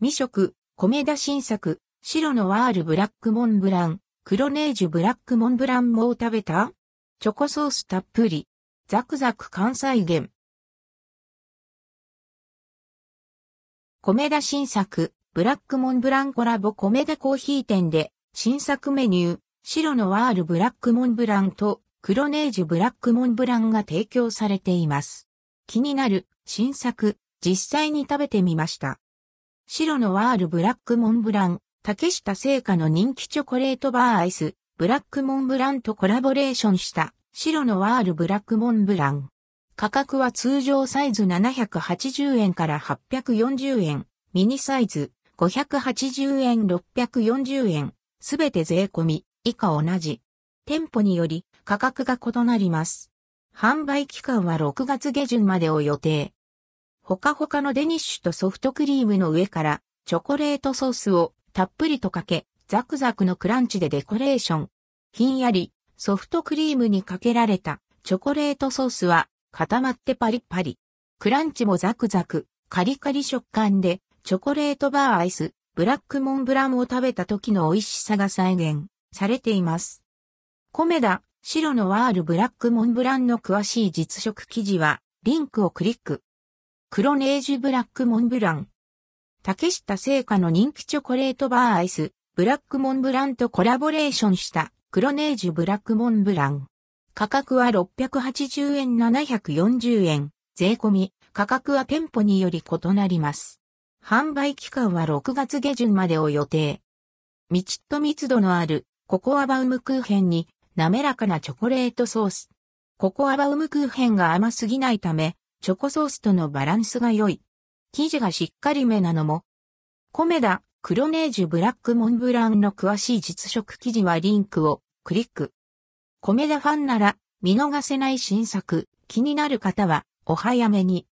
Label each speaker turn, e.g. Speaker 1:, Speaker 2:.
Speaker 1: 未食、米田新作、白のワールブラックモンブラン、黒ネージュブラックモンブランも食べた？チョコソースたっぷり。ザクザク関西源。米田新作、ブラックモンブランコラボ米田コーヒー店で、新作メニュー、白のワールブラックモンブランと黒ネージュブラックモンブランが提供されています。気になる新作、実際に食べてみました。白のワールブラックモンブラン、竹下製菓の人気チョコレートバーアイス、ブラックモンブランとコラボレーションした白のワールブラックモンブラン。価格は通常サイズ780円から840円、ミニサイズ580円640円、すべて税込み、以下同じ。店舗により価格が異なります。販売期間は6月下旬までを予定。ほかほかのデニッシュとソフトクリームの上からチョコレートソースをたっぷりとかけ、ザクザクのクランチでデコレーション。ひんやり、ソフトクリームにかけられたチョコレートソースは固まってパリパリ。クランチもザクザク、カリカリ食感で、チョコレートバーアイス、ブラックモンブランを食べた時の美味しさが再現されています。米田、白のワールブラックモンブランの詳しい実食記事は、リンクをクリック。黒ネージュブラックモンブラン。竹下製菓の人気チョコレートバーアイス、ブラックモンブランとコラボレーションした黒ネージュブラックモンブラン。価格は680円740円。税込み、価格は店舗により異なります。販売期間は6月下旬までを予定。みちっと密度のあるココアバウムクーヘンに滑らかなチョコレートソース。ココアバウムクーヘンが甘すぎないため、チョコソースとのバランスが良い。生地がしっかりめなのも。コメダ、クロネージュブラックモンブランの詳しい実食記事はリンクをクリック。コメダファンなら見逃せない新作、気になる方はお早めに。